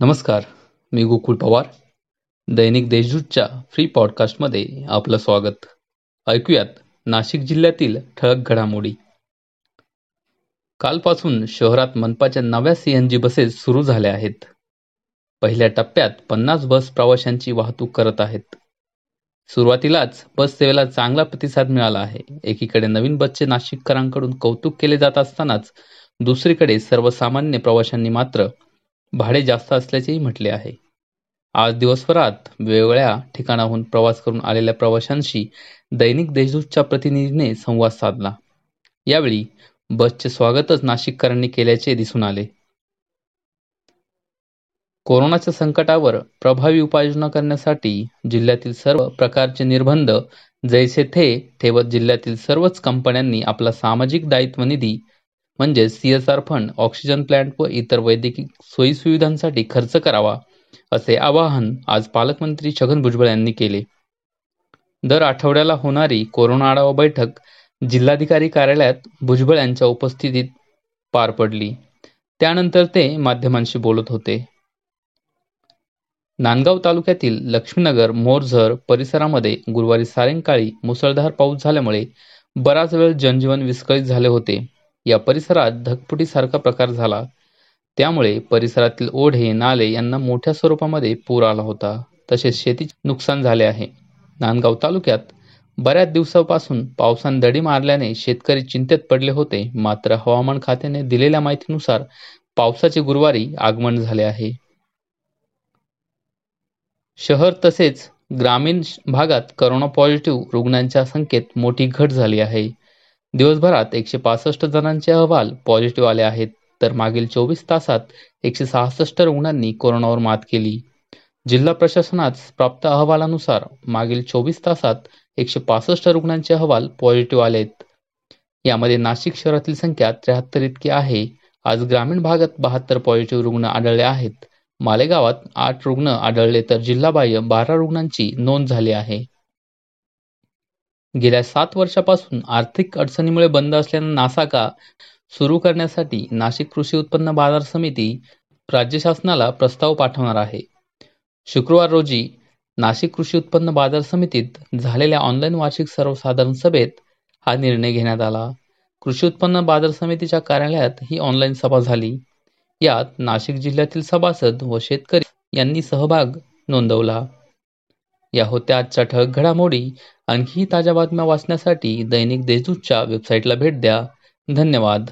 नमस्कार मी गोकुळ पवार. दैनिक देशदूतच्या फ्री पॉडकास्टमध्ये आपलं स्वागत. ऐकूयात नाशिक जिल्ह्यातील ठळक घडामोडी. कालपासून शहरात मनपाच्या नव्या सीएनजी बसेस सुरू झाल्या आहेत. पहिल्या टप्प्यात पन्नास बस प्रवाशांची वाहतूक करत आहेत. सुरुवातीलाच बस सेवेला चांगला प्रतिसाद मिळाला आहे. एकीकडे नवीन बसचे नाशिककरांकडून कौतुक केले जात असतानाच दुसरीकडे सर्वसामान्य प्रवाशांनी मात्र भाडे जास्त असल्याचेही म्हटले आहे. आज दिवसभरात वेगवेगळ्या ठिकाणाहून प्रवास करून आलेल्या प्रवाशांशी दैनिक देशदूतच्या प्रतिनिधीने संवाद साधला. यावेळी बसचे स्वागतच नाशिककरांनी केल्याचे दिसून आले. कोरोनाच्या संकटावर प्रभावी उपाययोजना करण्यासाठी जिल्ह्यातील सर्व प्रकारचे निर्बंध जैसे थे ठेवत जिल्ह्यातील सर्वच कंपन्यांनी आपला सामाजिक दायित्व निधी म्हणजेच सीएसआर फंड ऑक्सिजन प्लांट व इतर वैद्यकीय सोयीसुविधांसाठी खर्च करावा असे आवाहन आज पालकमंत्री छगन भुजबळ यांनी केले. दर आठवड्याला होणारी कोरोना आढावा बैठक जिल्हाधिकारी कार्यालयात भुजबळ यांच्या उपस्थितीत पार पडली. त्यानंतर ते माध्यमांशी बोलत होते. नांदगाव तालुक्यातील लक्ष्मीनगर मोरझर परिसरामध्ये गुरुवारी सायंकाळी मुसळधार पाऊस झाल्यामुळे बराच वेळ जनजीवन विस्कळीत झाले होते. या परिसरात ढगफुटीसारखा प्रकार झाला. त्यामुळे परिसरातील ओढे नाले यांना मोठ्या स्वरूपामध्ये पूर आला होता. तसेच शेतीचे नुकसान झाले आहे. नांदगाव तालुक्यात बऱ्याच दिवसापासून पावसाने दडी मारल्याने शेतकरी चिंतेत पडले होते. मात्र हवामान खात्याने दिलेल्या माहितीनुसार पावसाचे गुरुवारी आगमन झाले आहे. शहर तसेच ग्रामीण भागात करोना पॉझिटिव्ह रुग्णांच्या संख्येत मोठी घट झाली आहे. दिवसभरात एकशे पासष्ट जणांचे अहवाल पॉझिटिव्ह आले आहेत. तर मागील चोवीस तासात एकशे सहासष्ट रुग्णांनी कोरोनावर मात केली. जिल्हा प्रशासनात प्राप्त अहवालानुसार मागील चोवीस तासात एकशे पासष्ट रुग्णांचे अहवाल पॉझिटिव्ह आलेत. यामध्ये नाशिक शहरातील संख्या त्र्याहत्तर इतकी आहे. आज ग्रामीण भागात बहात्तर पॉझिटिव्ह रुग्ण आढळले आहेत. मालेगावात आठ रुग्ण आढळले तर जिल्हाबाह्य बारा रुग्णांची नोंद झाली आहे. गेल्या सात वर्षापासून आर्थिक अडचणीमुळे बंद असलेला नासाका सुरू करण्यासाठी नाशिक कृषी उत्पन्न बाजार समिती राज्य शासनाला प्रस्ताव पाठवणार आहे. शुक्रवार रोजी नाशिक कृषी उत्पन्न बाजार समितीत झालेल्या ऑनलाईन वार्षिक सर्वसाधारण सभेत हा निर्णय घेण्यात आला. कृषी उत्पन्न बाजार समितीच्या कार्यालयात ही ऑनलाईन सभा झाली. यात नाशिक जिल्ह्यातील सभासद व शेतकरी यांनी सहभाग नोंदवला. या होत्या आजच्या ठळक घडामोडी. आणखी ताज्या बातम्या वाचण्यासाठी दैनिक देशदूतच्या वेबसाईटला भेट द्या. धन्यवाद.